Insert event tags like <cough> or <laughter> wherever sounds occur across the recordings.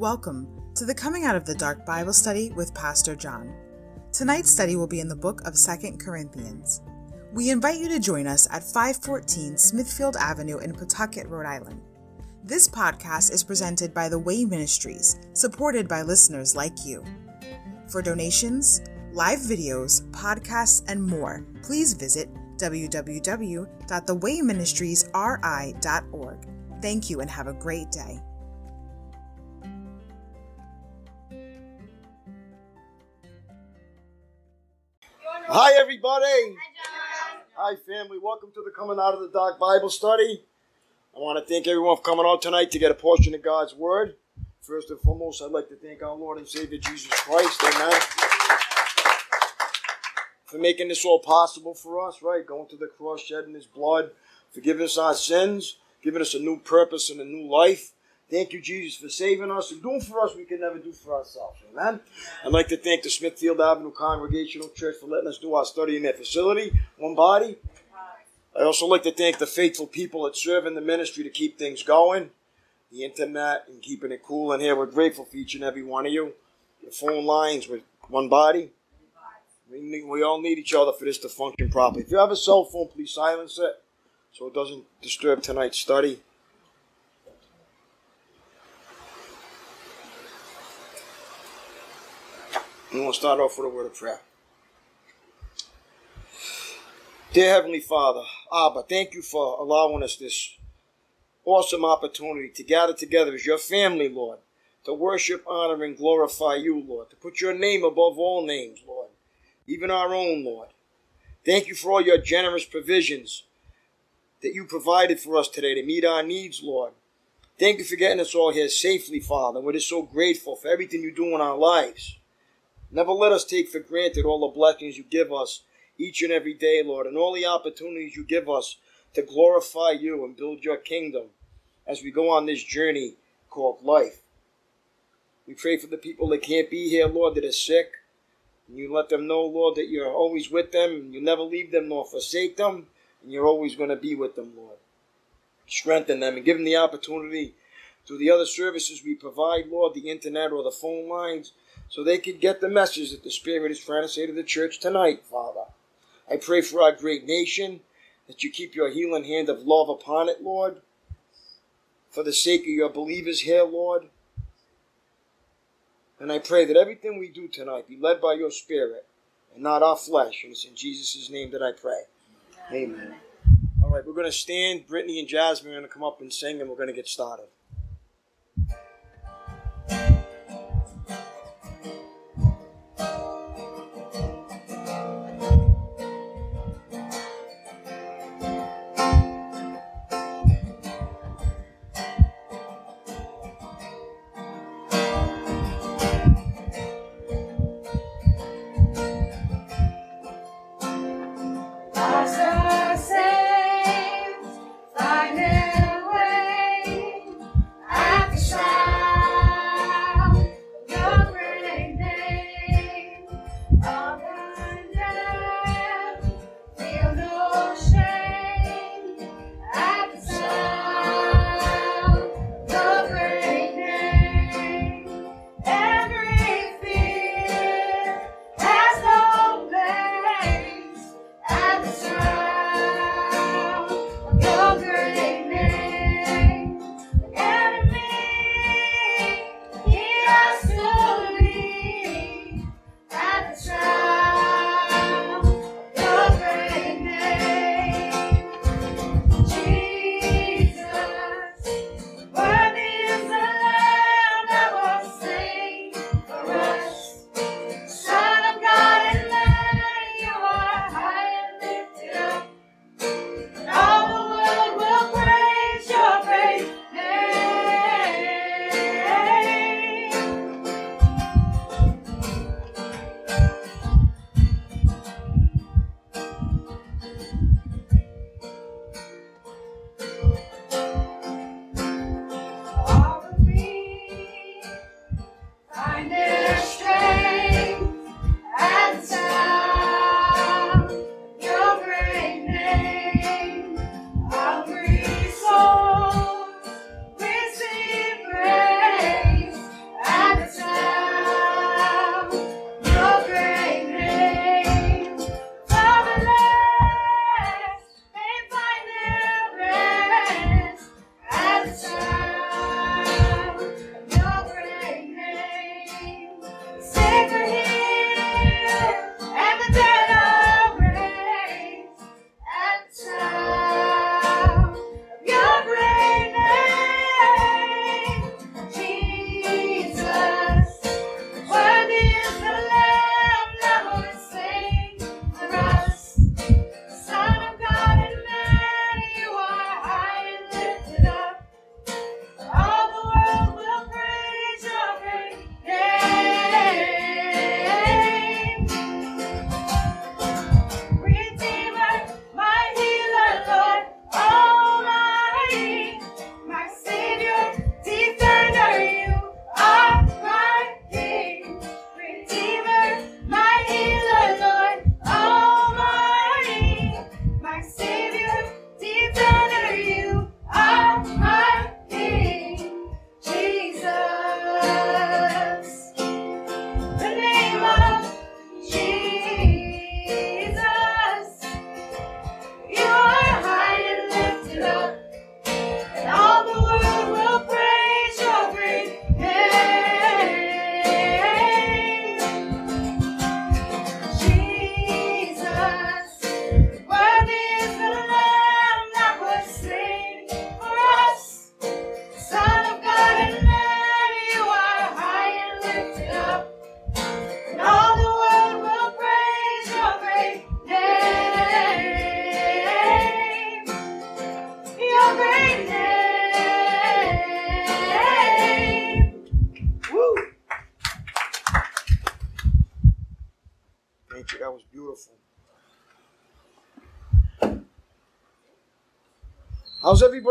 Welcome to the Coming Out of the Dark Bible Study with Pastor John. Tonight's study will be in the book of 2 Corinthians. We invite you to join us at 514 Smithfield Avenue in Pawtucket, Rhode Island. This podcast is presented by the Way Ministries, supported by listeners like you. For donations, live videos, podcasts, and more, please visit www.thewayministriesri.org. Thank you and have a great day. Hi, everybody. Hi, family. Welcome to the Coming Out of the Dark Bible Study. I want to thank everyone for coming out tonight to get a portion of God's Word. First and foremost, I'd like to thank our Lord and Savior Jesus Christ. Amen. For making this all possible for us, right? Going to the cross, shedding His blood, forgiving us our sins, giving us a new purpose and a new life. Thank you, Jesus, for saving us and doing for us we can never do for ourselves. Amen. I'd like to thank the Smithfield Avenue Congregational Church for letting us do our study in their facility, one body. I also like to thank the faithful people that serve in the ministry to keep things going, the internet and keeping it cool in here. We're grateful for each and every one of you. The phone lines with one body. We, need, we all need each other for this to function properly. If you have a cell phone, please silence it so it doesn't disturb tonight's study. And we'll start off with a word of prayer. Dear Heavenly Father, Abba, thank you for allowing us this awesome opportunity to gather together as your family, Lord, to worship, honor, and glorify you, Lord, to put your name above all names, Lord, even our own, Lord. Thank you for all your generous provisions that you provided for us today to meet our needs, Lord. Thank you for getting us all here safely, Father. We're just so grateful for everything you do in our lives. Never let us take for granted all the blessings you give us each and every day, Lord, and all the opportunities you give us to glorify you and build your kingdom as we go on this journey called life. We pray for the people that can't be here, Lord, that are sick. And you let them know, Lord, that you're always with them and you never leave them nor forsake them, and you're always going to be with them, Lord. Strengthen them and give them the opportunity through the other services we provide, Lord, the internet or the phone lines, so they could get the message that the Spirit is trying to say to the church tonight, Father. I pray for our great nation that you keep your healing hand of love upon it, Lord. For the sake of your believers here, Lord. And I pray that everything we do tonight be led by your Spirit and not our flesh. And it's in Jesus' name that I pray. Amen. Amen. All right, we're going to stand. Brittany and Jasmine are going to come up and sing, and we're going to get started.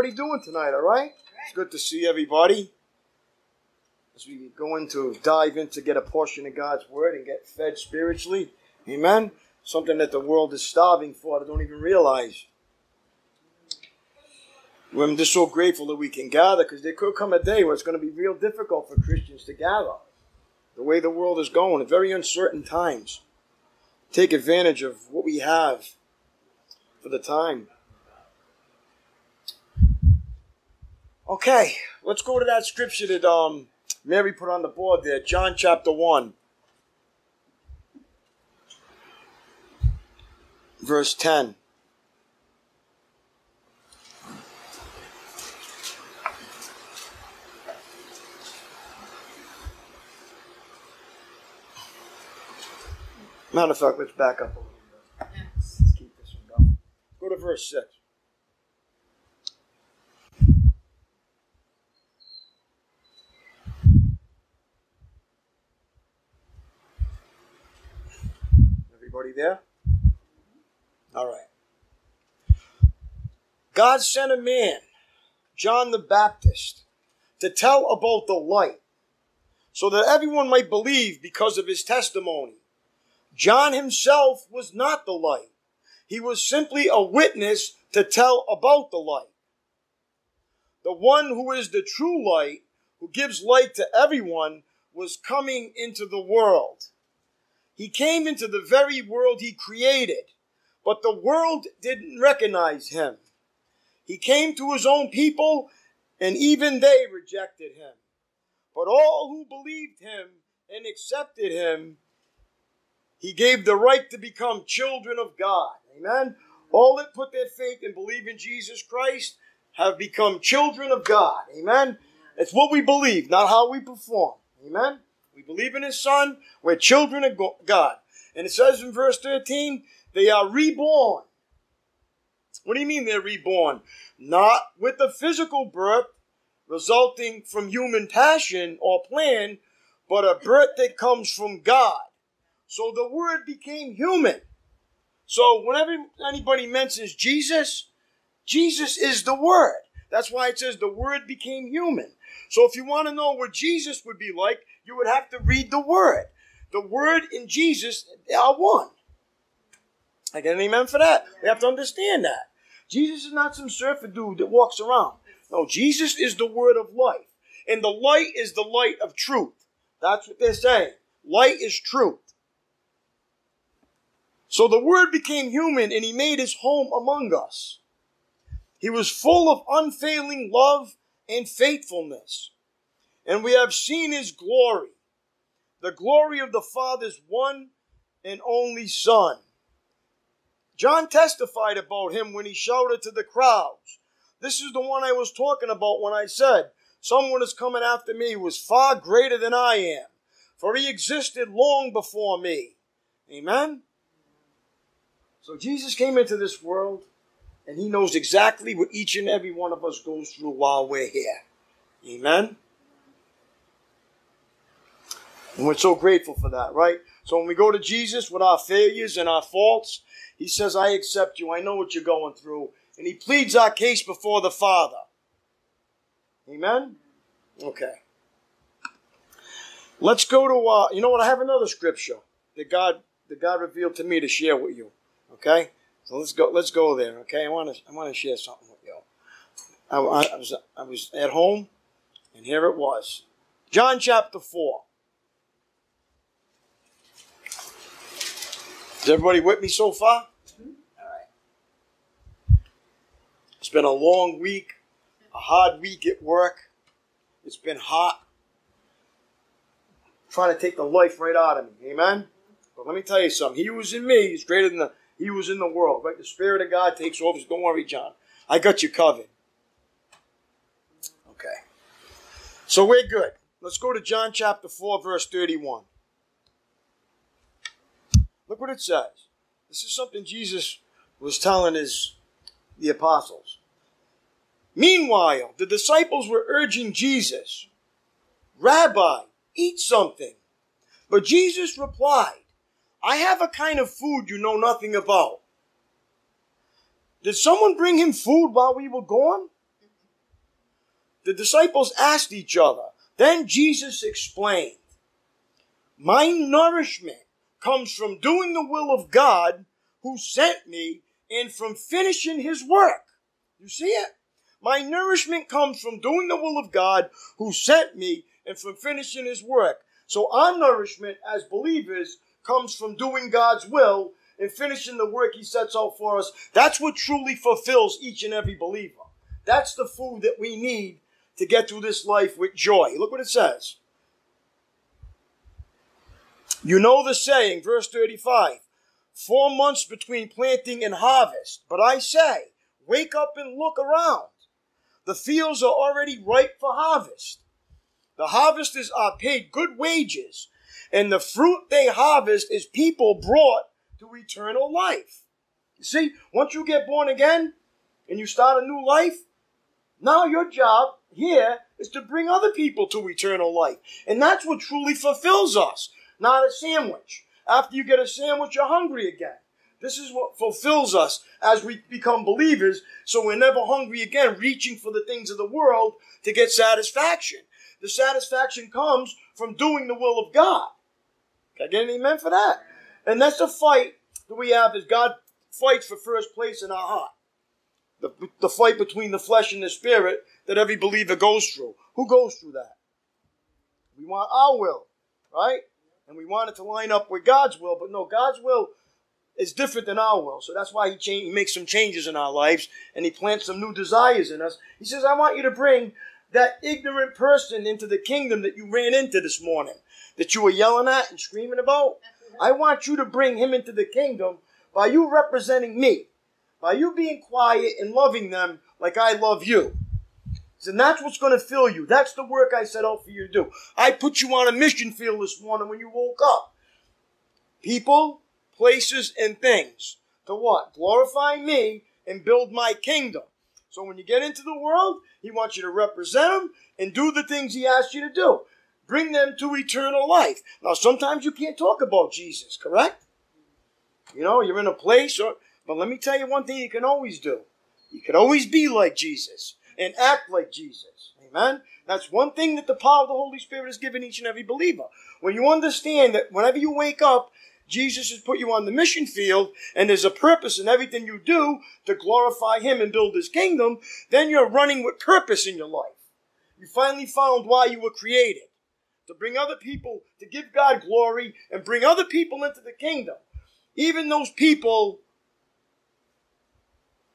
Everybody doing tonight? All right? It's good to see everybody. As we go into dive in to get a portion of God's word and get fed spiritually. Amen. Something that the world is starving for, they don't even realize. We're just so grateful that we can gather because there could come a day where it's going to be real difficult for Christians to gather. The way the world is going, very uncertain times. Take advantage of what we have for the time. Okay, let's go to that scripture that um, Mary put on the board there, John chapter 1, verse 10. Matter of fact, let's back up a little bit. Let's keep this one going. Go to verse 6. Everybody there? All right. God sent a man, John the Baptist, to tell about the light, so that everyone might believe because of his testimony. John himself was not the light. He was simply a witness to tell about the light. The one who is the true light, who gives light to everyone, was coming into the world. He came into the very world he created, but the world didn't recognize him. He came to his own people, and even they rejected him. But all who believed him and accepted him, he gave the right to become children of God. Amen. All that put their faith and believe in Jesus Christ have become children of God. Amen. It's what we believe, not how we perform. Amen. We believe in His Son. We're children of God. And it says in verse 13, they are reborn. What do you mean they're reborn? Not with a physical birth resulting from human passion or plan, but a birth that comes from God. So the Word became human. So whenever anybody mentions Jesus, Jesus is the Word. That's why it says the Word became human. So if you want to know what Jesus would be like, you would have to read the Word. The Word and Jesus are one. I get an amen for that. We have to understand that. Jesus is not some surfer dude that walks around. No, Jesus is the Word of life. And the light is the light of truth. That's what they're saying. Light is truth. So the Word became human and He made His home among us. He was full of unfailing love and faithfulness and we have seen his glory, the glory of the Father's one and only Son. John testified about him when he shouted to the crowds. This is the one I was talking about when I said, Someone is coming after me who is far greater than I am, for he existed long before me. Amen? So Jesus came into this world, and he knows exactly what each and every one of us goes through while we're here. Amen? And we're so grateful for that, right? So when we go to Jesus with our failures and our faults, he says, I accept you. I know what you're going through. And he pleads our case before the Father. Amen? Okay. Let's go to, uh, you know what? I have another scripture that God, that God revealed to me to share with you. Okay? So let's go, let's go there. Okay? I want to, I want to share something with you. I, I, was, I was at home and here it was. John chapter 4. Is everybody with me so far? Mm-hmm. All right. It's been a long week, a hard week at work. It's been hot. trying to take the life right out of me. Amen? But let me tell you something. He who was in me is greater than the he was in the world. Right? The Spirit of God takes over. Don't worry, John. I got you covered. Okay. So we're good. Let's go to John chapter 4, verse 31. What it says. This is something Jesus was telling his the apostles. Meanwhile, the disciples were urging Jesus, Rabbi, eat something. But Jesus replied, I have a kind of food you know nothing about. Did someone bring him food while we were gone? The disciples asked each other. Then Jesus explained, My nourishment comes from doing the will of God who sent me and from finishing his work. You see it? My nourishment comes from doing the will of God who sent me and from finishing his work. So our nourishment as believers comes from doing God's will and finishing the work he sets out for us. That's what truly fulfills each and every believer. That's the food that we need to get through this life with joy. Look what it says. You know the saying, verse 35 four months between planting and harvest. But I say, wake up and look around. The fields are already ripe for harvest. The harvesters are paid good wages, and the fruit they harvest is people brought to eternal life. You see, once you get born again and you start a new life, now your job here is to bring other people to eternal life. And that's what truly fulfills us, not a sandwich. After you get a sandwich, you're hungry again. This is what fulfills us as we become believers, so we're never hungry again, reaching for the things of the world to get satisfaction. The satisfaction comes from doing the will of God. Can I get an amen for that? And that's the fight that we have as God fights for first place in our heart. The, the fight between the flesh and the spirit that every believer goes through. Who goes through that? We want our will, right? And we want it to line up with God's will, but no, God's will is different than our will. So that's why he, change, he makes some changes in our lives and he plants some new desires in us. He says, I want you to bring that ignorant person into the kingdom that you ran into this morning, that you were yelling at and screaming about. I want you to bring him into the kingdom by you representing me, by you being quiet and loving them like I love you. And that's what's going to fill you. That's the work I set out for you to do. I put you on a mission field this morning when you woke up. People, places, and things. To what? Glorify me and build my kingdom. So when you get into the world, he wants you to represent him and do the things he asks you to do. Bring them to eternal life. Now, sometimes you can't talk about Jesus, correct? You know, you're in a place, or, but let me tell you one thing you can always do. You can always be like Jesus and act like Jesus. Amen? That's one thing that the power of the Holy Spirit has given each and every believer. When you understand that whenever you wake up, Jesus has put you on the mission field and there's a purpose in everything you do to glorify Him and build His kingdom, then you're running with purpose in your life. You finally found why you were created. To bring other people, to give God glory and bring other people into the kingdom. Even those people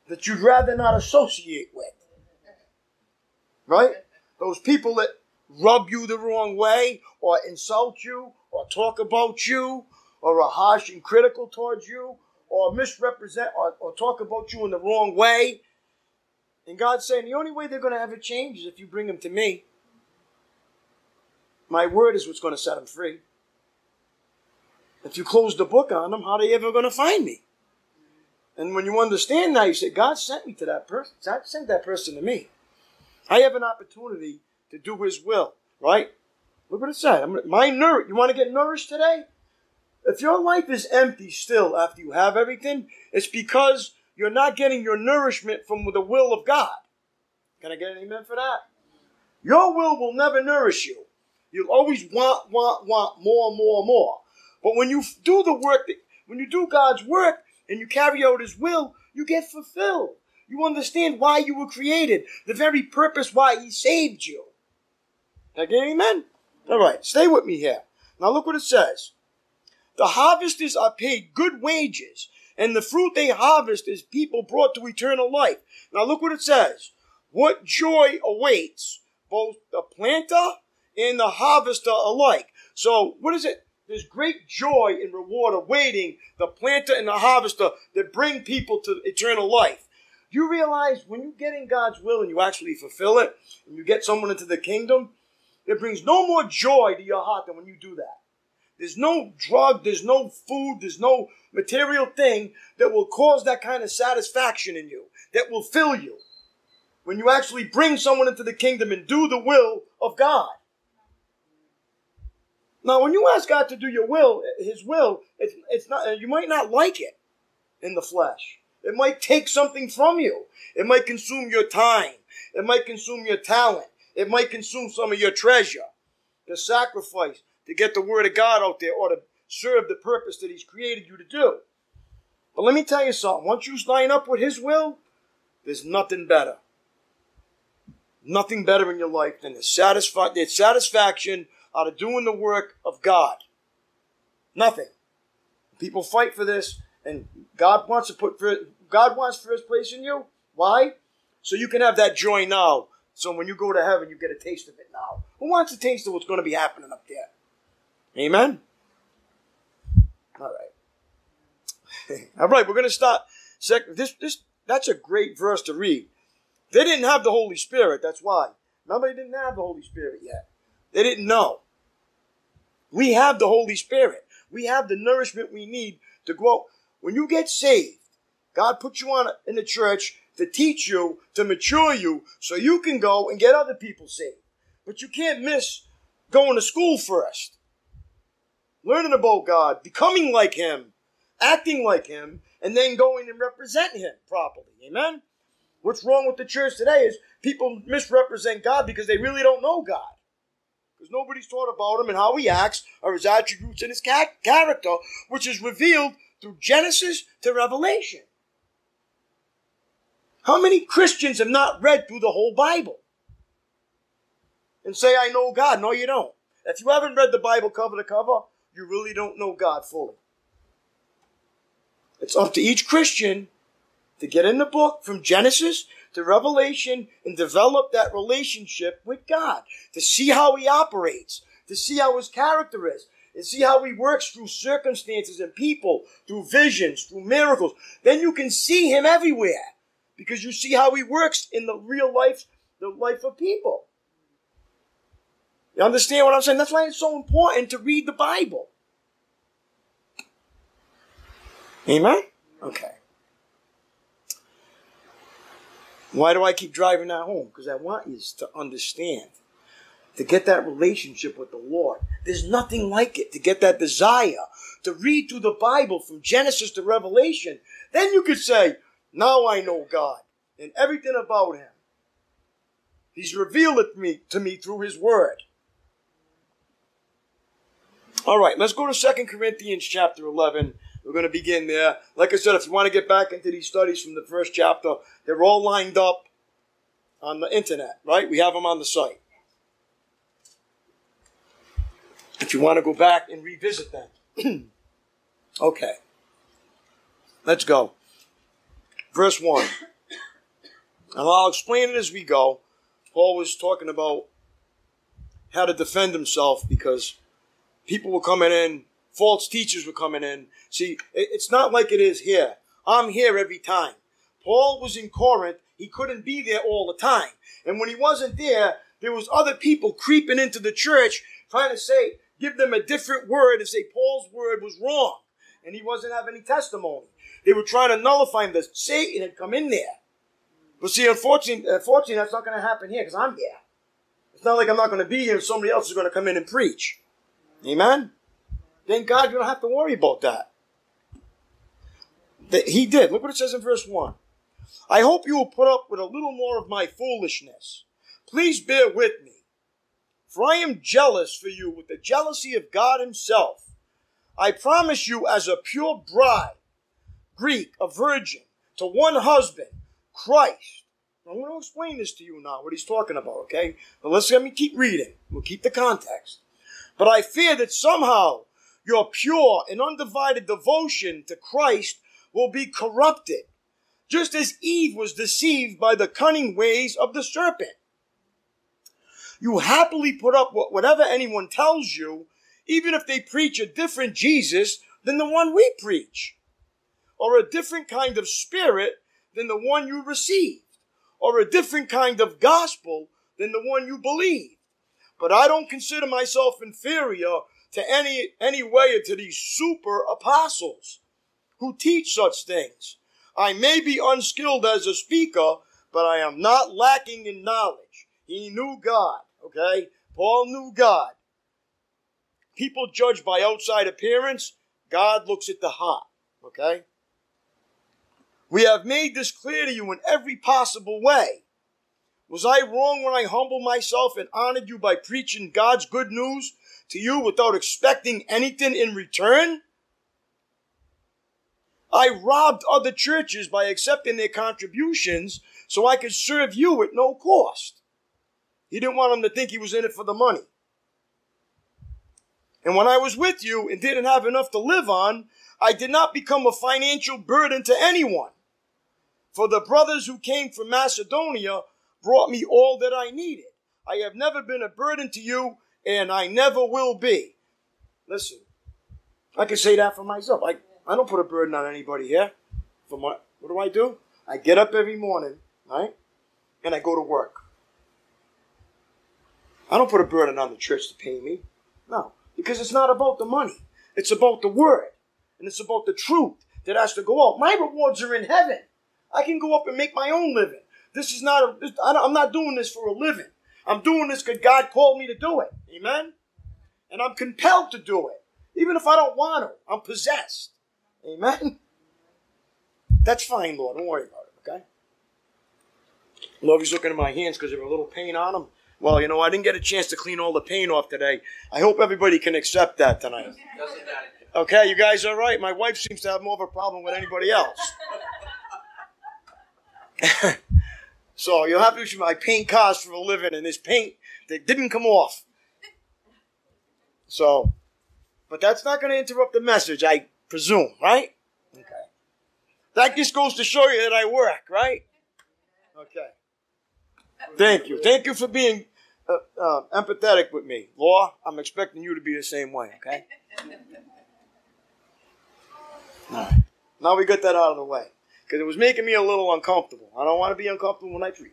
that you'd rather not associate with. Right? Those people that rub you the wrong way or insult you or talk about you or are harsh and critical towards you or misrepresent or, or talk about you in the wrong way. And God's saying the only way they're going to ever change is if you bring them to me. My word is what's going to set them free. If you close the book on them, how are they ever going to find me? And when you understand that, you say, God sent me to that person. God sent that person to me. I have an opportunity to do His will, right? Look what it said. my nour- You want to get nourished today? If your life is empty still after you have everything, it's because you're not getting your nourishment from the will of God. Can I get an amen for that? Your will will never nourish you. You'll always want, want, want more, more, more. But when you do the work, that, when you do God's work and you carry out His will, you get fulfilled. You understand why you were created, the very purpose why He saved you. I amen? All right, stay with me here. Now look what it says. The harvesters are paid good wages, and the fruit they harvest is people brought to eternal life. Now look what it says. What joy awaits both the planter and the harvester alike. So what is it? There's great joy and reward awaiting the planter and the harvester that bring people to eternal life. You realize when you get in God's will and you actually fulfill it, and you get someone into the kingdom, it brings no more joy to your heart than when you do that. There's no drug, there's no food, there's no material thing that will cause that kind of satisfaction in you, that will fill you. When you actually bring someone into the kingdom and do the will of God. Now, when you ask God to do your will, His will, it's, it's not. You might not like it in the flesh. It might take something from you. It might consume your time. It might consume your talent. It might consume some of your treasure. The sacrifice to get the word of God out there or to serve the purpose that He's created you to do. But let me tell you something. Once you line up with His will, there's nothing better. Nothing better in your life than the, satisfi- the satisfaction out of doing the work of God. Nothing. People fight for this, and God wants to put God wants first place in you. Why? So you can have that joy now. So when you go to heaven, you get a taste of it now. Who wants a taste of what's going to be happening up there? Amen. All right. <laughs> All right, we're going to start. This, this, that's a great verse to read. They didn't have the Holy Spirit. That's why. They didn't have the Holy Spirit yet. They didn't know. We have the Holy Spirit. We have the nourishment we need to grow. When you get saved, God put you on in the church to teach you, to mature you, so you can go and get other people saved. But you can't miss going to school first learning about God, becoming like Him, acting like Him, and then going and representing Him properly. Amen? What's wrong with the church today is people misrepresent God because they really don't know God. Because nobody's taught about Him and how He acts or His attributes and His character, which is revealed through Genesis to Revelation. How many Christians have not read through the whole Bible? And say, I know God. No, you don't. If you haven't read the Bible cover to cover, you really don't know God fully. It's up to each Christian to get in the book from Genesis to Revelation and develop that relationship with God, to see how He operates, to see how His character is, and see how He works through circumstances and people, through visions, through miracles. Then you can see Him everywhere because you see how He works in the real life, the life of people. You understand what I'm saying? That's why it's so important to read the Bible. Amen? Okay. Why do I keep driving that home? Because I want you to understand, to get that relationship with the Lord. There's nothing like it to get that desire to read through the Bible from Genesis to Revelation. Then you could say, Now I know God and everything about Him. He's revealed it to me, to me through His Word. All right, let's go to Second Corinthians chapter 11. We're going to begin there. Like I said, if you want to get back into these studies from the first chapter, they're all lined up on the internet, right? We have them on the site. If you want to go back and revisit that. <clears throat> okay. Let's go. Verse 1. And I'll explain it as we go. Paul was talking about how to defend himself because people were coming in, false teachers were coming in. See, it's not like it is here. I'm here every time. Paul was in Corinth. He couldn't be there all the time. And when he wasn't there, there was other people creeping into the church trying to say, give them a different word and say Paul's word was wrong. And he wasn't having any testimony. They were trying to nullify him. The Satan had come in there. But see, unfortunately, uh, unfortunately that's not going to happen here because I'm here. It's not like I'm not going to be here and somebody else is going to come in and preach. Amen? Then God, you don't have to worry about that. that. He did. Look what it says in verse 1. I hope you will put up with a little more of my foolishness. Please bear with me. For I am jealous for you with the jealousy of God Himself. I promise you, as a pure bride, Greek, a virgin, to one husband, Christ. I'm going to explain this to you now, what he's talking about, okay? But let's let me keep reading. We'll keep the context. But I fear that somehow your pure and undivided devotion to Christ will be corrupted, just as Eve was deceived by the cunning ways of the serpent. You happily put up whatever anyone tells you, even if they preach a different Jesus than the one we preach, or a different kind of spirit than the one you received, or a different kind of gospel than the one you believe. But I don't consider myself inferior to any, any way to these super apostles who teach such things. I may be unskilled as a speaker, but I am not lacking in knowledge. He knew God, okay? Paul knew God. People judge by outside appearance. God looks at the heart. Okay? We have made this clear to you in every possible way. Was I wrong when I humbled myself and honored you by preaching God's good news to you without expecting anything in return? I robbed other churches by accepting their contributions so I could serve you at no cost. He didn't want them to think he was in it for the money. And when I was with you and didn't have enough to live on, I did not become a financial burden to anyone. For the brothers who came from Macedonia brought me all that I needed. I have never been a burden to you, and I never will be. Listen, I can say that for myself. I, I don't put a burden on anybody here. For my, what do I do? I get up every morning, right? And I go to work. I don't put a burden on the church to pay me. No, because it's not about the money. It's about the word. And it's about the truth that has to go out. My rewards are in heaven. I can go up and make my own living. This is not a, I'm not doing this for a living. I'm doing this because God called me to do it. Amen? And I'm compelled to do it. Even if I don't want to, I'm possessed. Amen? That's fine, Lord. Don't worry about it, okay? Lord, he's looking at my hands because there's a little pain on them. Well, you know, I didn't get a chance to clean all the paint off today. I hope everybody can accept that tonight. Okay, you guys all right? My wife seems to have more of a problem with anybody else. <laughs> so you'll have to use my paint cars for a living, and this paint that didn't come off. So, but that's not going to interrupt the message, I presume, right? Okay. That just goes to show you that I work, right? Okay. Thank you. Thank you for being uh, uh, empathetic with me. Law, I'm expecting you to be the same way, okay? All right. Now we got that out of the way. Because it was making me a little uncomfortable. I don't want to be uncomfortable when I preach.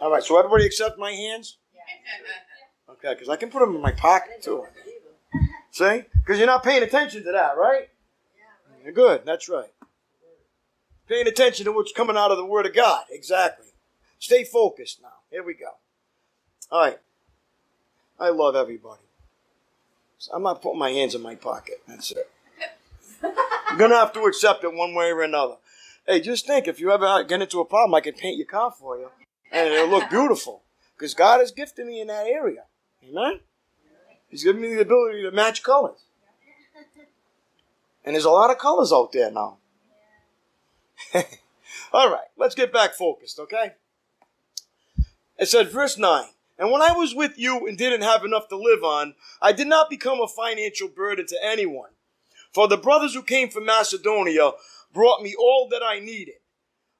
All right, so everybody accept my hands? Okay, because I can put them in my pocket too. See? Because you're not paying attention to that, right? You're good, that's right. Paying attention to what's coming out of the Word of God. Exactly. Stay focused now. Here we go. All right. I love everybody. I'm not putting my hands in my pocket. That's it. You're going to have to accept it one way or another. Hey, just think if you ever get into a problem, I can paint your car for you and it'll look beautiful because God has gifted me in that area. Amen? He's given me the ability to match colors. And there's a lot of colors out there now. <laughs> All right, let's get back focused, okay? It said, verse 9, and when I was with you and didn't have enough to live on, I did not become a financial burden to anyone. For the brothers who came from Macedonia brought me all that I needed.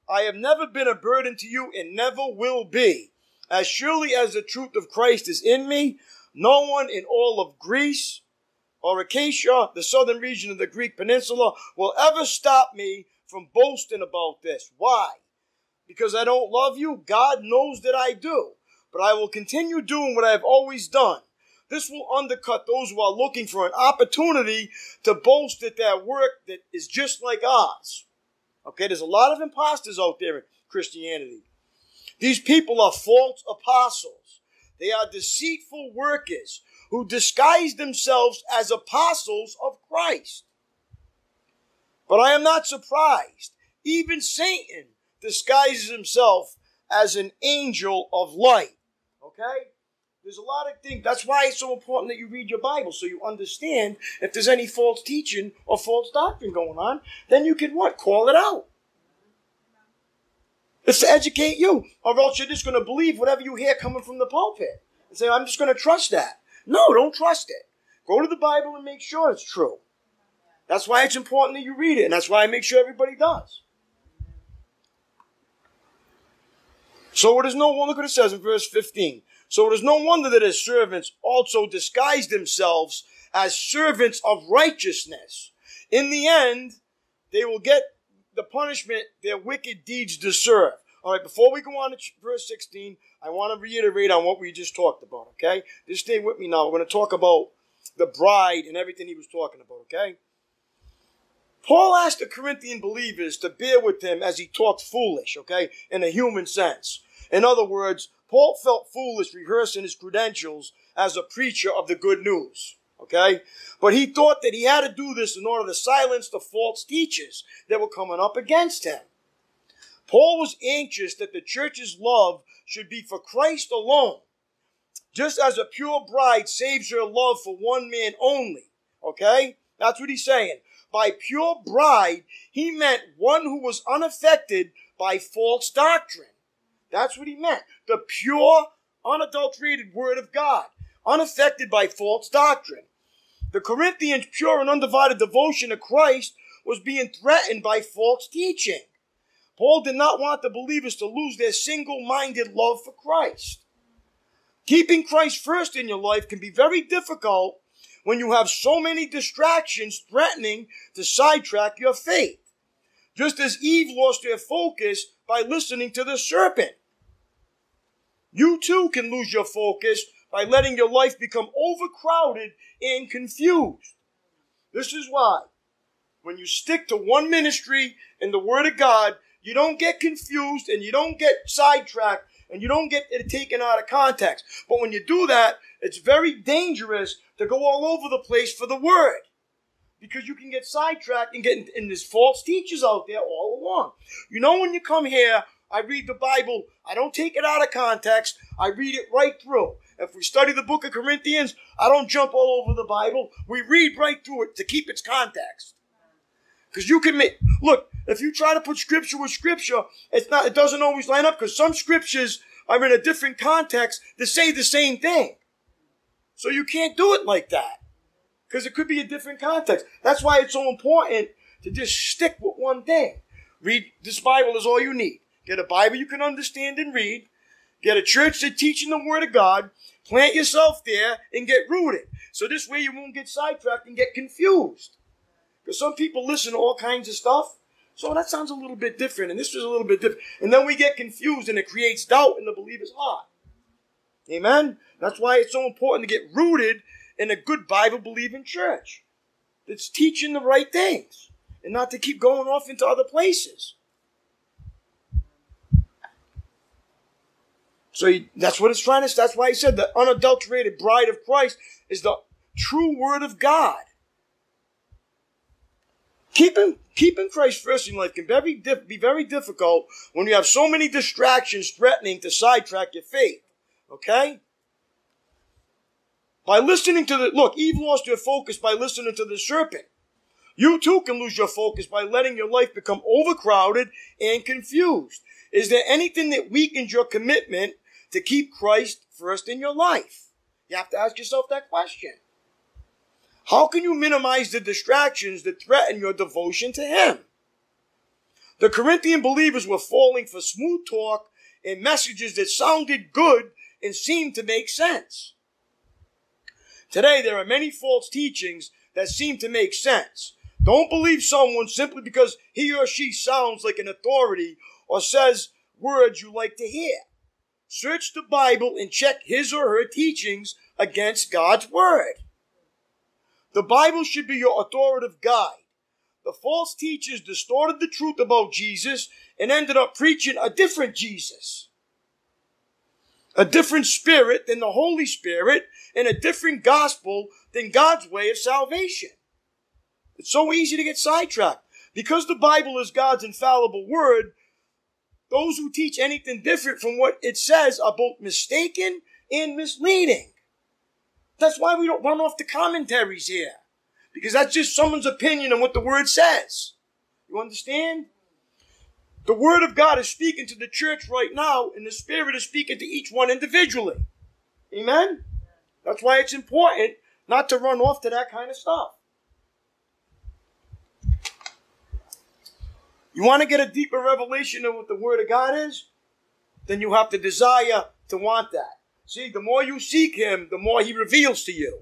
I have never been a burden to you and never will be. As surely as the truth of Christ is in me, no one in all of Greece or Achaia, the southern region of the Greek peninsula, will ever stop me from boasting about this. Why? Because I don't love you? God knows that I do. But I will continue doing what I have always done. This will undercut those who are looking for an opportunity to boast at their work that is just like ours. Okay, there's a lot of imposters out there in Christianity. These people are false apostles. They are deceitful workers who disguise themselves as apostles of Christ. But I am not surprised. Even Satan disguises himself as an angel of light. Okay? There's a lot of things. That's why it's so important that you read your Bible so you understand if there's any false teaching or false doctrine going on. Then you can what? Call it out. It's to educate you, or else you're just going to believe whatever you hear coming from the pulpit and say, I'm just going to trust that. No, don't trust it. Go to the Bible and make sure it's true. That's why it's important that you read it, and that's why I make sure everybody does. So it is no wonder, look what it says in verse 15. So it is no wonder that his servants also disguise themselves as servants of righteousness. In the end, they will get the punishment their wicked deeds deserve. All right, before we go on to verse 16, I want to reiterate on what we just talked about, okay? Just stay with me now. We're going to talk about the bride and everything he was talking about, okay? Paul asked the Corinthian believers to bear with him as he talked foolish, okay, in a human sense. In other words, Paul felt foolish rehearsing his credentials as a preacher of the good news. Okay? But he thought that he had to do this in order to silence the false teachers that were coming up against him. Paul was anxious that the church's love should be for Christ alone, just as a pure bride saves her love for one man only. Okay? That's what he's saying. By pure bride, he meant one who was unaffected by false doctrine. That's what he meant. The pure, unadulterated word of God, unaffected by false doctrine. The Corinthians' pure and undivided devotion to Christ was being threatened by false teaching. Paul did not want the believers to lose their single minded love for Christ. Keeping Christ first in your life can be very difficult when you have so many distractions threatening to sidetrack your faith. Just as Eve lost her focus by listening to the serpent. You too can lose your focus by letting your life become overcrowded and confused. This is why when you stick to one ministry and the Word of God, you don't get confused and you don't get sidetracked and you don't get it taken out of context. But when you do that, it's very dangerous to go all over the place for the Word because you can get sidetracked and get, and there's false teachers out there all along. You know, when you come here, I read the Bible, I don't take it out of context, I read it right through. If we study the book of Corinthians, I don't jump all over the Bible. We read right through it to keep its context. Because you can make, look, if you try to put scripture with scripture, it's not, it doesn't always line up because some scriptures are in a different context to say the same thing. So you can't do it like that because it could be a different context. That's why it's so important to just stick with one thing. Read this Bible is all you need. Get a Bible you can understand and read. Get a church that's teaching the Word of God. Plant yourself there and get rooted. So this way you won't get sidetracked and get confused. Because some people listen to all kinds of stuff. So that sounds a little bit different, and this was a little bit different. And then we get confused and it creates doubt in the believer's heart. Amen? That's why it's so important to get rooted in a good Bible believing church that's teaching the right things and not to keep going off into other places. So he, that's what it's trying to. That's why he said the unadulterated bride of Christ is the true word of God. Keeping keeping Christ first in life can very, be very difficult when you have so many distractions threatening to sidetrack your faith. Okay. By listening to the, look, Eve lost her focus by listening to the serpent. You too can lose your focus by letting your life become overcrowded and confused. Is there anything that weakens your commitment to keep Christ first in your life? You have to ask yourself that question. How can you minimize the distractions that threaten your devotion to Him? The Corinthian believers were falling for smooth talk and messages that sounded good and seemed to make sense. Today, there are many false teachings that seem to make sense. Don't believe someone simply because he or she sounds like an authority or says words you like to hear. Search the Bible and check his or her teachings against God's Word. The Bible should be your authoritative guide. The false teachers distorted the truth about Jesus and ended up preaching a different Jesus a different spirit than the Holy Spirit, and a different gospel than God's way of salvation. It's so easy to get sidetracked. Because the Bible is God's infallible word, those who teach anything different from what it says are both mistaken and misleading. That's why we don't run off the commentaries here. Because that's just someone's opinion on what the word says. You understand? The Word of God is speaking to the church right now, and the Spirit is speaking to each one individually. Amen? That's why it's important not to run off to that kind of stuff. You want to get a deeper revelation of what the Word of God is? Then you have to desire to want that. See, the more you seek Him, the more He reveals to you.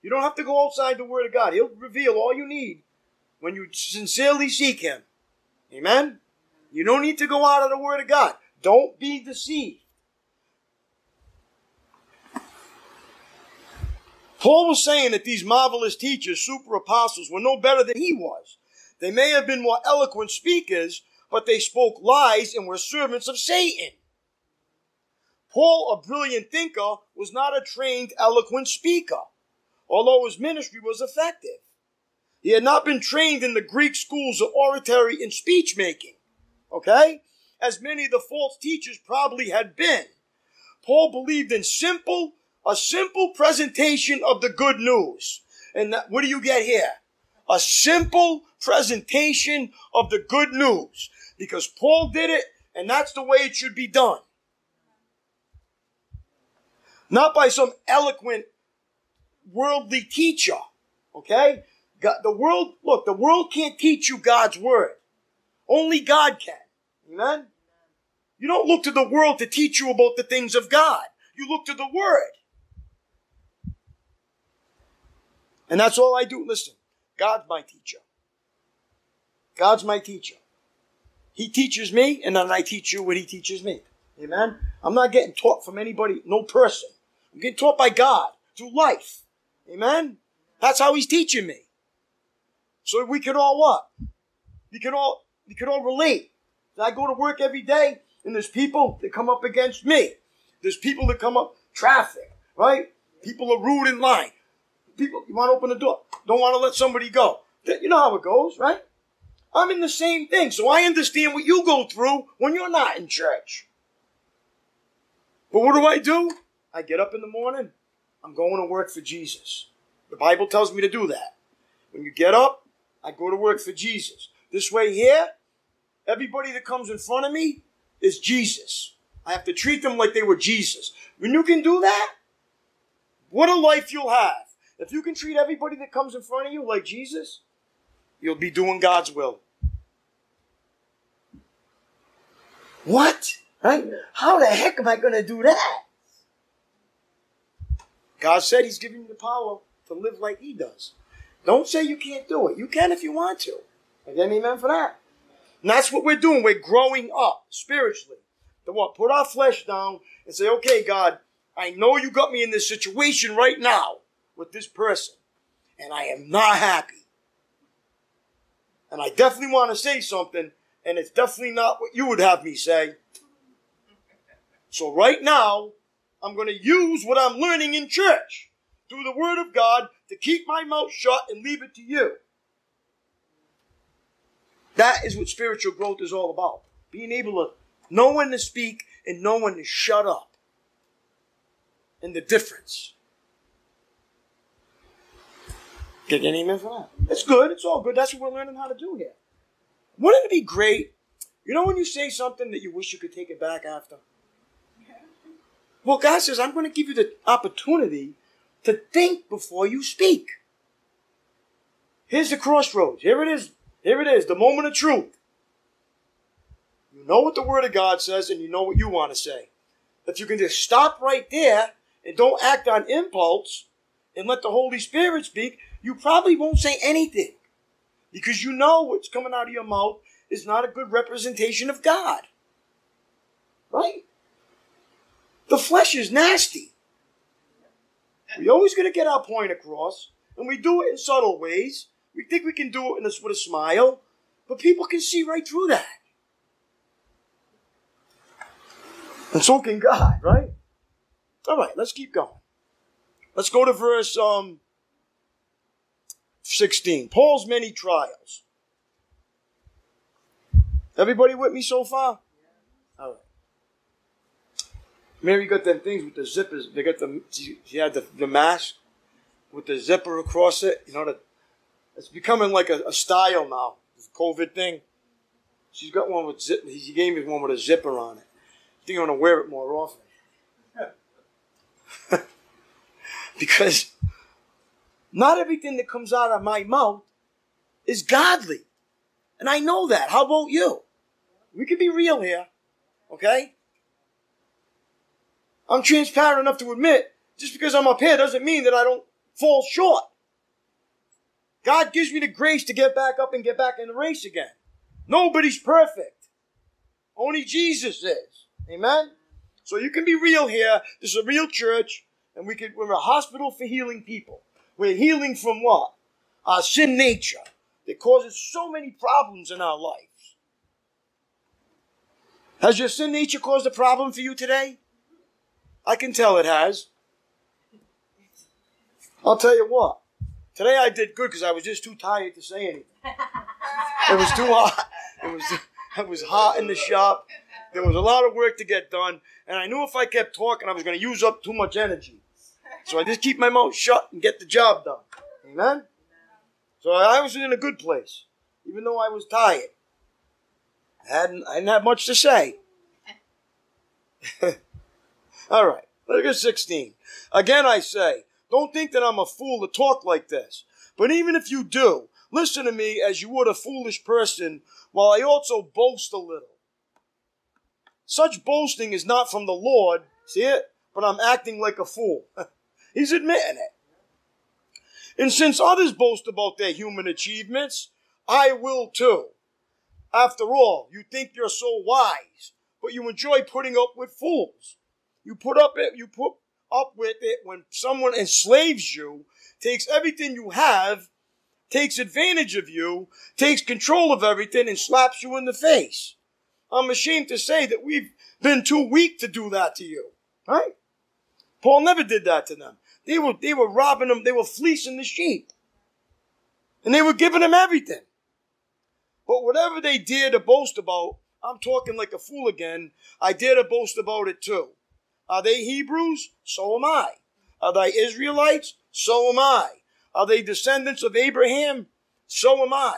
You don't have to go outside the Word of God. He'll reveal all you need when you sincerely seek Him. Amen? You don't need to go out of the Word of God. Don't be deceived. Paul was saying that these marvelous teachers, super apostles, were no better than he was. They may have been more eloquent speakers, but they spoke lies and were servants of Satan. Paul, a brilliant thinker, was not a trained, eloquent speaker, although his ministry was effective. He had not been trained in the Greek schools of oratory and speech making, okay? As many of the false teachers probably had been. Paul believed in simple, a simple presentation of the good news. And that, what do you get here? A simple presentation of the good news. Because Paul did it, and that's the way it should be done. Not by some eloquent worldly teacher. Okay? God, the world, look, the world can't teach you God's word. Only God can. Amen? You don't look to the world to teach you about the things of God. You look to the word. And that's all I do. Listen, God's my teacher. God's my teacher. He teaches me, and then I teach you what he teaches me. Amen? I'm not getting taught from anybody, no person. I'm getting taught by God through life. Amen? That's how he's teaching me. So we can all what? We can all we can all relate. I go to work every day and there's people that come up against me. There's people that come up traffic, right? People are rude in line. People you want to open the door, don't want to let somebody go. You know how it goes, right? I'm in the same thing, so I understand what you go through when you're not in church. But what do I do? I get up in the morning. I'm going to work for Jesus. The Bible tells me to do that. When you get up, I go to work for Jesus. This way here, everybody that comes in front of me is Jesus. I have to treat them like they were Jesus. When you can do that, what a life you'll have. If you can treat everybody that comes in front of you like Jesus, you'll be doing God's will. What? Right? How the heck am I going to do that? God said He's giving you the power to live like He does. Don't say you can't do it. You can if you want to. I get amen for that. And that's what we're doing. We're growing up spiritually. To what? Put our flesh down and say, okay, God, I know you got me in this situation right now with this person, and I am not happy. And I definitely want to say something, and it's definitely not what you would have me say. So right now, I'm going to use what I'm learning in church through the Word of God to keep my mouth shut and leave it to you. That is what spiritual growth is all about. Being able to know when to speak and know when to shut up. And the difference. Get any amen for that? It's good. It's all good. That's what we're learning how to do here. Wouldn't it be great? You know when you say something that you wish you could take it back after? Well, God says, I'm going to give you the opportunity to think before you speak. Here's the crossroads. Here it is. Here it is, the moment of truth. You know what the Word of God says and you know what you want to say. If you can just stop right there and don't act on impulse and let the Holy Spirit speak, you probably won't say anything. Because you know what's coming out of your mouth is not a good representation of God. Right? The flesh is nasty. We're always going to get our point across, and we do it in subtle ways. We think we can do it a, with a smile, but people can see right through that. And so can God, right? All right, let's keep going. Let's go to verse um, 16. Paul's many trials. Everybody with me so far? All right. Mary got them things with the zippers. They got the she, had the, the mask with the zipper across it. You know that it's becoming like a, a style now. This COVID thing. She's got one with zip. He gave me one with a zipper on it. I think I'm gonna wear it more often. <laughs> because not everything that comes out of my mouth is godly. And I know that. How about you? We can be real here. Okay? I'm transparent enough to admit just because I'm up here doesn't mean that I don't fall short. God gives me the grace to get back up and get back in the race again. Nobody's perfect. Only Jesus is. Amen? So you can be real here. This is a real church, and we can, we're a hospital for healing people. We're healing from what? Our sin nature that causes so many problems in our lives. Has your sin nature caused a problem for you today? I can tell it has. I'll tell you what. Today I did good because I was just too tired to say anything. It was too hot. It was it was hot in the shop. There was a lot of work to get done, and I knew if I kept talking, I was going to use up too much energy. So I just keep my mouth shut and get the job done. Amen. So I was in a good place, even though I was tired. I hadn't I didn't have much to say. <laughs> All right, look at 16. Again, I say, don't think that I'm a fool to talk like this. But even if you do, listen to me as you would a foolish person, while I also boast a little. Such boasting is not from the Lord, see it? But I'm acting like a fool. <laughs> He's admitting it. And since others boast about their human achievements, I will too. After all, you think you're so wise, but you enjoy putting up with fools. You put up it, you put up with it when someone enslaves you, takes everything you have, takes advantage of you, takes control of everything, and slaps you in the face. I'm ashamed to say that we've been too weak to do that to you. Right? Paul never did that to them. They were, they were robbing them, they were fleecing the sheep. And they were giving them everything. But whatever they dare to boast about, I'm talking like a fool again, I dare to boast about it too. Are they Hebrews? So am I. Are they Israelites? So am I. Are they descendants of Abraham? So am I.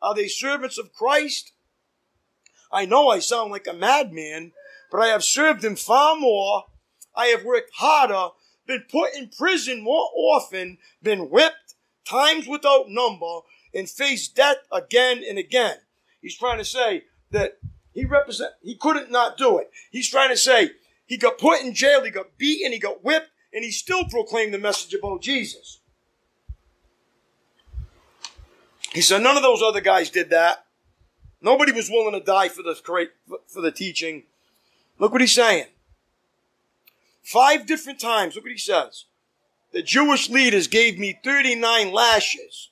Are they servants of Christ? I know I sound like a madman, but I have served him far more. I have worked harder, been put in prison more often, been whipped times without number, and faced death again and again. He's trying to say that he represent he couldn't not do it. He's trying to say he got put in jail, he got beaten, he got whipped, and he still proclaimed the message about Jesus. He said none of those other guys did that. Nobody was willing to die for the for the teaching. Look what he's saying. Five different times, look what he says. The Jewish leaders gave me 39 lashes.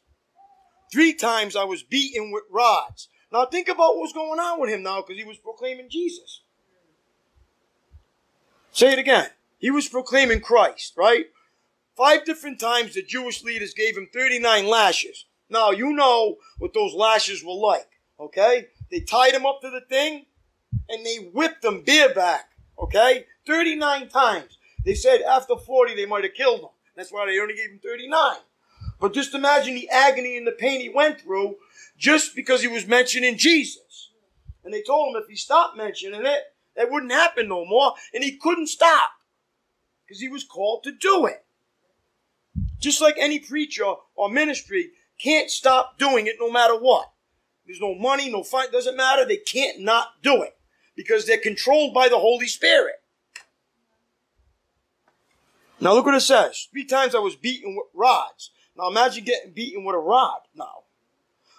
Three times I was beaten with rods. Now think about what's going on with him now because he was proclaiming Jesus. Say it again. He was proclaiming Christ, right? Five different times the Jewish leaders gave him 39 lashes. Now, you know what those lashes were like, okay? They tied him up to the thing and they whipped him bareback, okay? 39 times. They said after 40 they might have killed him. That's why they only gave him 39. But just imagine the agony and the pain he went through just because he was mentioning Jesus. And they told him if he stopped mentioning it, that wouldn't happen no more. And he couldn't stop because he was called to do it. Just like any preacher or ministry can't stop doing it no matter what. There's no money, no fight, doesn't matter. They can't not do it because they're controlled by the Holy Spirit. Now look what it says. Three times I was beaten with rods. Now imagine getting beaten with a rod now.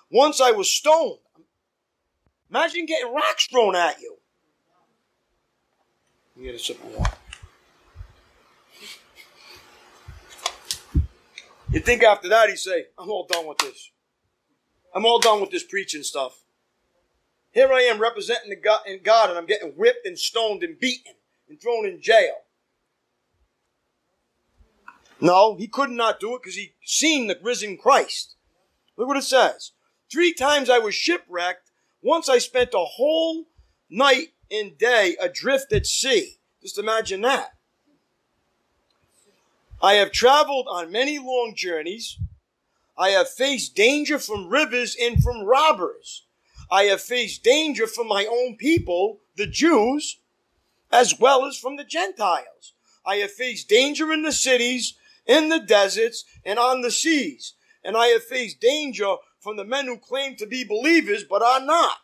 Once I was stoned. Imagine getting rocks thrown at you. You get a sip of water. you think after that he'd say, I'm all done with this. I'm all done with this preaching stuff. Here I am representing the God, in God and I'm getting whipped and stoned and beaten and thrown in jail. No, he could not do it because he seen the risen Christ. Look what it says. Three times I was shipwrecked. Once I spent a whole night and day adrift at sea. Just imagine that. I have traveled on many long journeys. I have faced danger from rivers and from robbers. I have faced danger from my own people, the Jews, as well as from the Gentiles. I have faced danger in the cities, in the deserts, and on the seas. And I have faced danger from the men who claim to be believers but are not.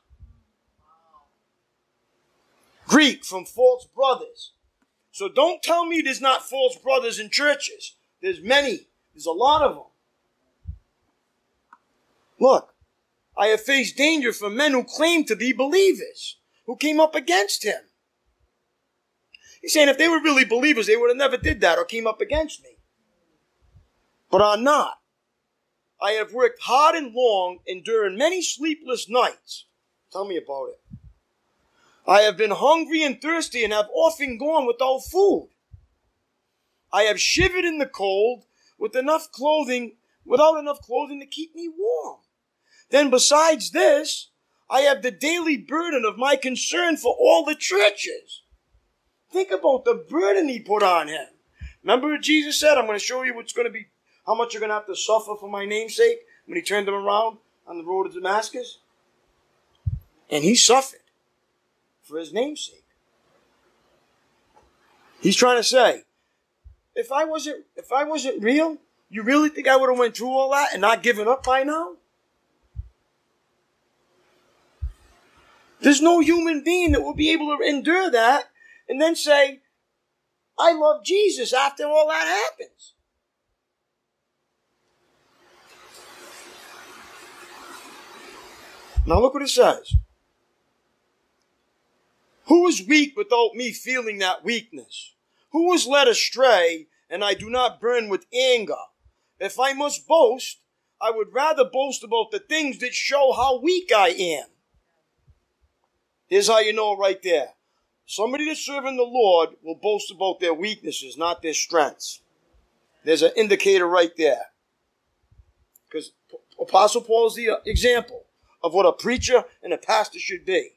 Greek from false brothers. So don't tell me there's not false brothers in churches. There's many. There's a lot of them. Look, I have faced danger from men who claim to be believers, who came up against him. He's saying if they were really believers, they would have never did that or came up against me. But are not. I have worked hard and long, enduring many sleepless nights. Tell me about it. I have been hungry and thirsty and have often gone without food. I have shivered in the cold with enough clothing, without enough clothing to keep me warm. Then besides this, I have the daily burden of my concern for all the churches. Think about the burden he put on him. Remember what Jesus said? I'm going to show you what's going to be, how much you're going to have to suffer for my name's sake when he turned them around on the road to Damascus. And he suffered for his name's sake. He's trying to say, if I wasn't, if I wasn't real, you really think I would have went through all that and not given up by now? There's no human being that will be able to endure that and then say, I love Jesus after all that happens. Now look what it says. Who is weak without me feeling that weakness? Who was led astray and I do not burn with anger? If I must boast, I would rather boast about the things that show how weak I am. Here's how you know right there. Somebody that's serving the Lord will boast about their weaknesses, not their strengths. There's an indicator right there. Because Apostle Paul is the example of what a preacher and a pastor should be.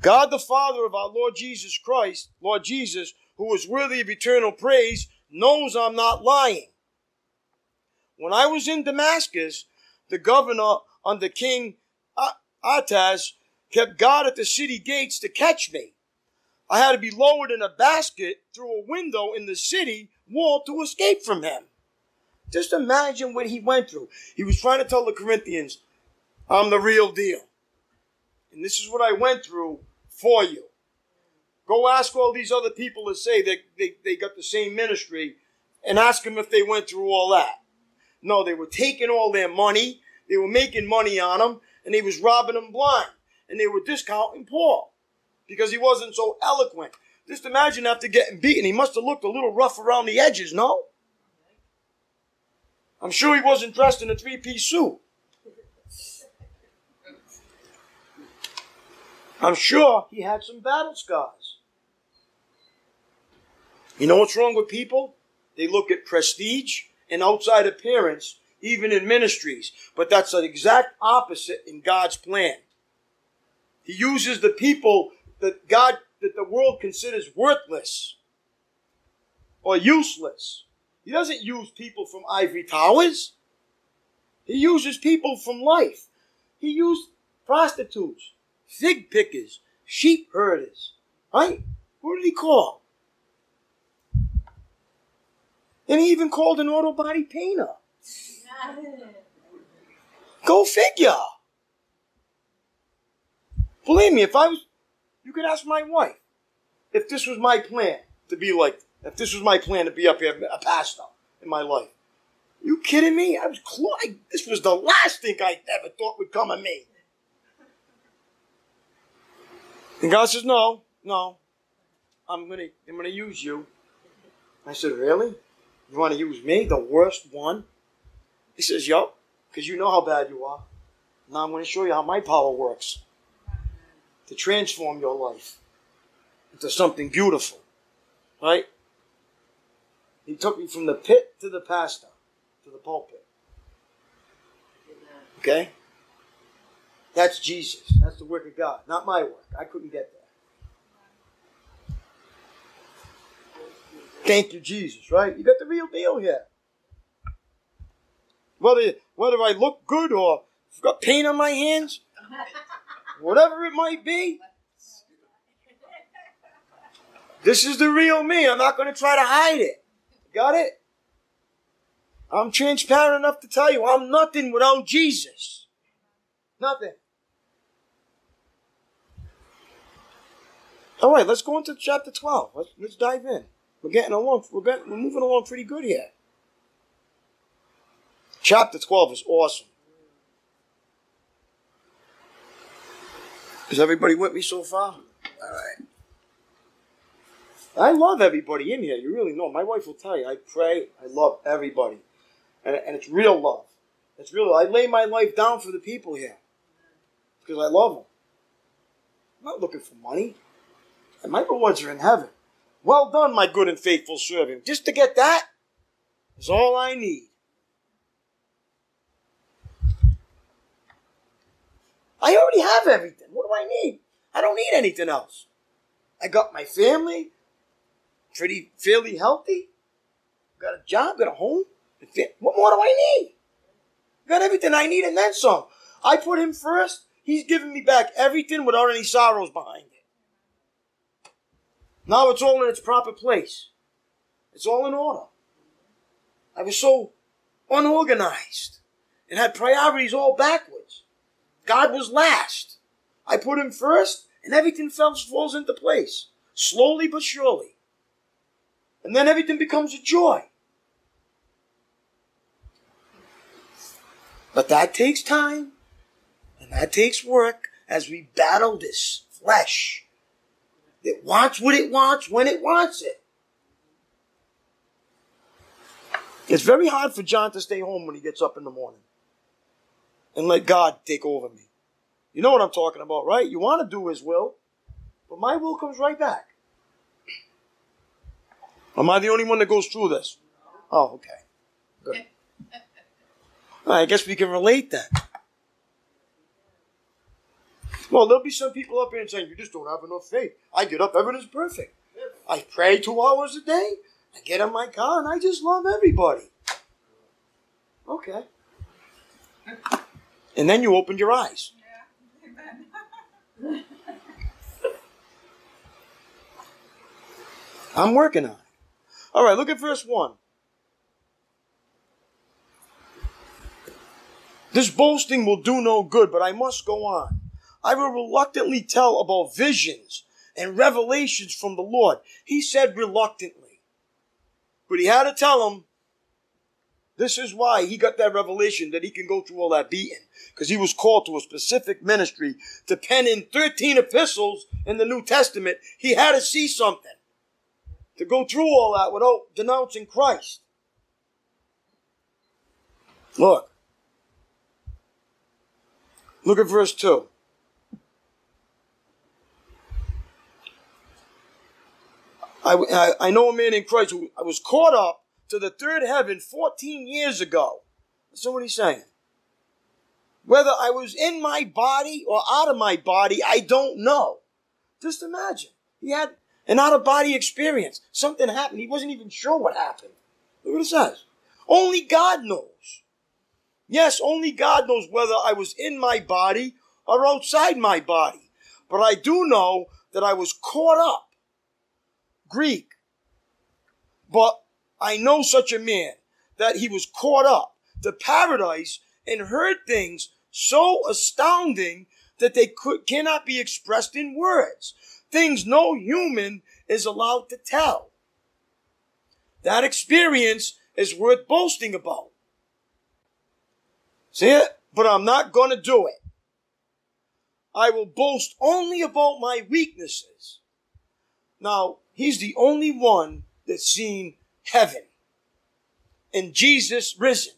God the Father of our Lord Jesus Christ, Lord Jesus, who is worthy of eternal praise, knows I'm not lying. When I was in Damascus, the governor under King Aretas kept guard at the city gates to catch me. I had to be lowered in a basket through a window in the city wall to escape from him. Just imagine what he went through. He was trying to tell the Corinthians, I'm the real deal. And this is what I went through for you. Go ask all these other people that say that they, they got the same ministry and ask them if they went through all that. No, they were taking all their money, they were making money on them, and he was robbing them blind and they were discounting Paul because he wasn't so eloquent. Just imagine after getting beaten, he must have looked a little rough around the edges, no? I'm sure he wasn't dressed in a three piece suit. I'm sure he had some battle scars. You know what's wrong with people? They look at prestige and outside appearance, even in ministries. But that's the exact opposite in God's plan. He uses the people that God, that the world considers worthless or useless. He doesn't use people from ivory towers. He uses people from life. He used prostitutes, fig pickers, sheep herders. Right? Who did he call? And he even called an auto body painter. Go figure. Believe me, if I was, you could ask my wife if this was my plan to be like, if this was my plan to be up here, a pastor in my life. You kidding me? I was close. This was the last thing I ever thought would come of me. And God says, "No, no, I'm gonna, I'm gonna use you." I said, "Really? You want to use me, the worst one?" He says, "Yup, because you know how bad you are. Now I'm to show you how my power works." To transform your life into something beautiful. Right? He took me from the pit to the pastor, to the pulpit. Okay? That's Jesus. That's the work of God, not my work. I couldn't get there. Thank you, Jesus, right? You got the real deal here. Whether whether I look good or I've got paint on my hands, <laughs> whatever it might be. This is the real me. I'm not going to try to hide it. Got it? I'm transparent enough to tell you I'm nothing without Jesus. Nothing. All right, let's go into chapter 12. Let's, let's dive in. We're getting along. We're, getting, we're moving along pretty good here. Chapter 12 is awesome. Is everybody with me so far? All right. I love everybody in here. You really know. My wife will tell you. I pray. I love everybody, and, and it's real love. It's real. I lay my life down for the people here because I love them. I'm not looking for money, and my rewards are in heaven. Well done, my good and faithful servant. Just to get that is all I need. I already have everything. What do I need? I don't need anything else. I got my family, pretty fairly healthy. Got a job, got a home. What more do I need? Got everything I need and then some. I put him first. He's giving me back everything without any sorrows behind it. Now it's all in its proper place. It's all in order. I was so unorganized and had priorities all backwards. God was last. I put him first and everything falls, into place. Slowly but surely. And then everything becomes a joy. But that takes time and that takes work as we battle this flesh. It wants what it wants when it wants it. It's very hard for John to stay home when he gets up in the morning and let God take over me. You know what I'm talking about, right? You want to do his will, but my will comes right back. Am I the only one that goes through this? Oh, okay. Good. I guess we can relate then. Well, there'll be some people up here saying, You just don't have enough faith. I get up, everything's perfect. I pray two hours a day. I get in my car and I just love everybody. Okay. And then you opened your eyes. I'm working on it. All right, look at verse 1. This boasting will do no good, but I must go on. I will reluctantly tell about visions and revelations from the Lord. He said reluctantly. But he had to tell him this is why he got that revelation that he can go through all that beating. Because he was called to a specific ministry to pen in 13 epistles in the New Testament. He had to see something to go through all that without denouncing Christ. Look. Look at verse 2. I, I, I know a man in Christ who I was caught up to the third heaven 14 years ago. That's what he's saying. Whether I was in my body or out of my body, I don't know. Just imagine. He had an out of body experience. Something happened. He wasn't even sure what happened. Look what it says. Only God knows. Yes, only God knows whether I was in my body or outside my body. But I do know that I was caught up. Greek. But I know such a man that he was caught up to paradise and heard things so astounding that they could, cannot be expressed in words. Things no human is allowed to tell. That experience is worth boasting about. See it? But I'm not going to do it. I will boast only about my weaknesses. Now, he's the only one that's seen heaven and Jesus risen.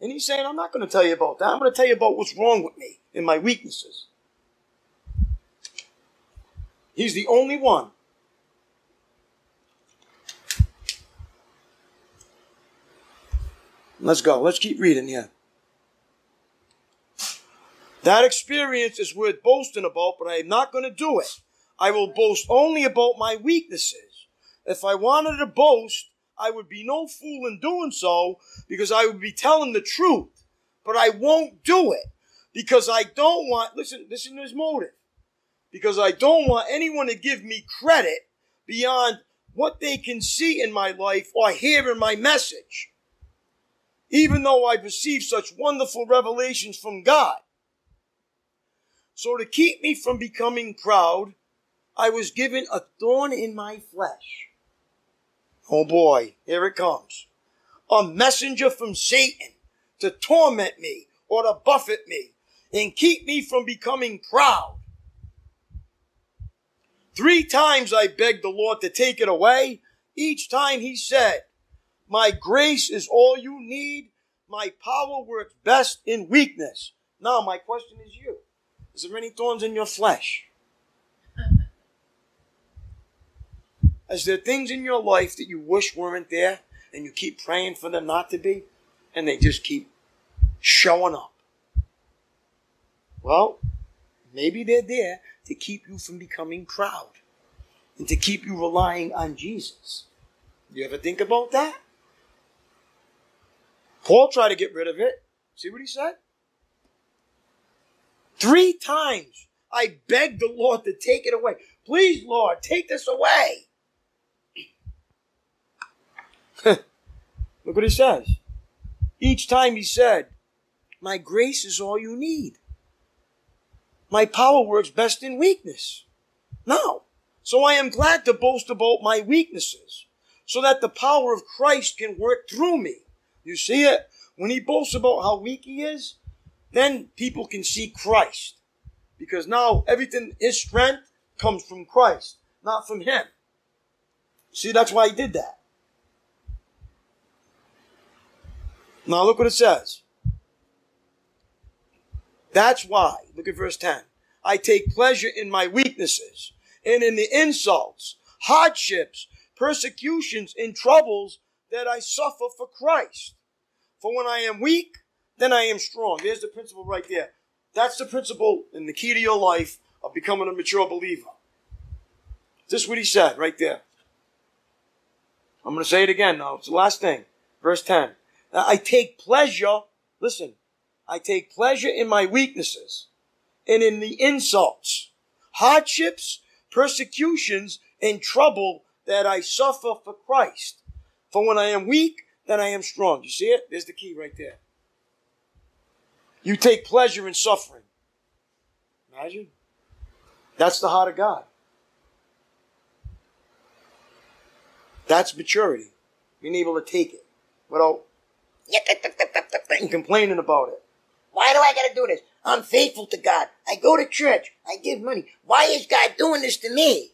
And he's saying, I'm not going to tell you about that. I'm going to tell you about what's wrong with me and my weaknesses. He's the only one. Let's go. Let's keep reading here. That experience is worth boasting about, but I am not going to do it. I will boast only about my weaknesses. If I wanted to boast, I would be no fool in doing so because I would be telling the truth. But I won't do it because I don't want, listen, listen to his motive. Because I don't want anyone to give me credit beyond what they can see in my life or hear in my message. Even though I've received such wonderful revelations from God. So to keep me from becoming proud, I was given a thorn in my flesh Oh boy, here it comes. A messenger from Satan to torment me or to buffet me and keep me from becoming proud. Three times I begged the Lord to take it away. Each time he said, my grace is all you need. My power works best in weakness. Now my question is you. Is there any thorns in your flesh? Is there things in your life that you wish weren't there and you keep praying for them not to be and they just keep showing up? Well, maybe they're there to keep you from becoming proud and to keep you relying on Jesus. You ever think about that? Paul tried to get rid of it. See what he said? Three times I begged the Lord to take it away. Please, Lord, take this away. <laughs> Look what he says. Each time he said, My grace is all you need. My power works best in weakness. Now, so I am glad to boast about my weaknesses, so that the power of Christ can work through me. You see it? When he boasts about how weak he is, then people can see Christ. Because now everything, his strength comes from Christ, not from him. See, that's why he did that. Now look what it says. That's why, look at verse 10. I take pleasure in my weaknesses and in the insults, hardships, persecutions, and troubles that I suffer for Christ. For when I am weak, then I am strong. There's the principle right there. That's the principle and the key to your life of becoming a mature believer. This is what he said right there. I'm going to say it again now. It's the last thing. Verse 10. I take pleasure, listen, I take pleasure in my weaknesses and in the insults, hardships, persecutions, and trouble that I suffer for Christ. For when I am weak, then I am strong. You see it? There's the key right there. You take pleasure in suffering. Imagine. That's the heart of God. That's maturity. Being able to take it without and complaining about it. Why do I gotta do this? I'm faithful to God. I go to church. I give money. Why is God doing this to me?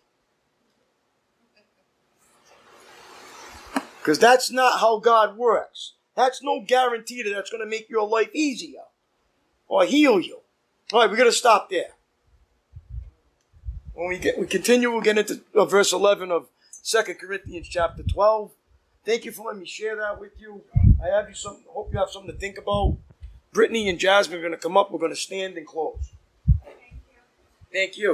Because that's not how God works. That's no guarantee that that's going to make your life easier or heal you. All right, we're going to stop there. When we get, we continue, we'll get into uh, verse 11 of Second Corinthians chapter 12. Thank you for letting me share that with you. I have you some, hope you have something to think about. Brittany and Jasmine are going to come up. We're going to stand and close. Thank you. Thank you.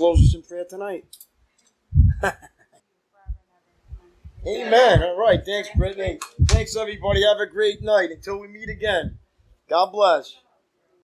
Close us in prayer tonight? <laughs> Amen. All right. Thanks, Brittany. Thanks, everybody. Have a great night. Until we meet again. God bless.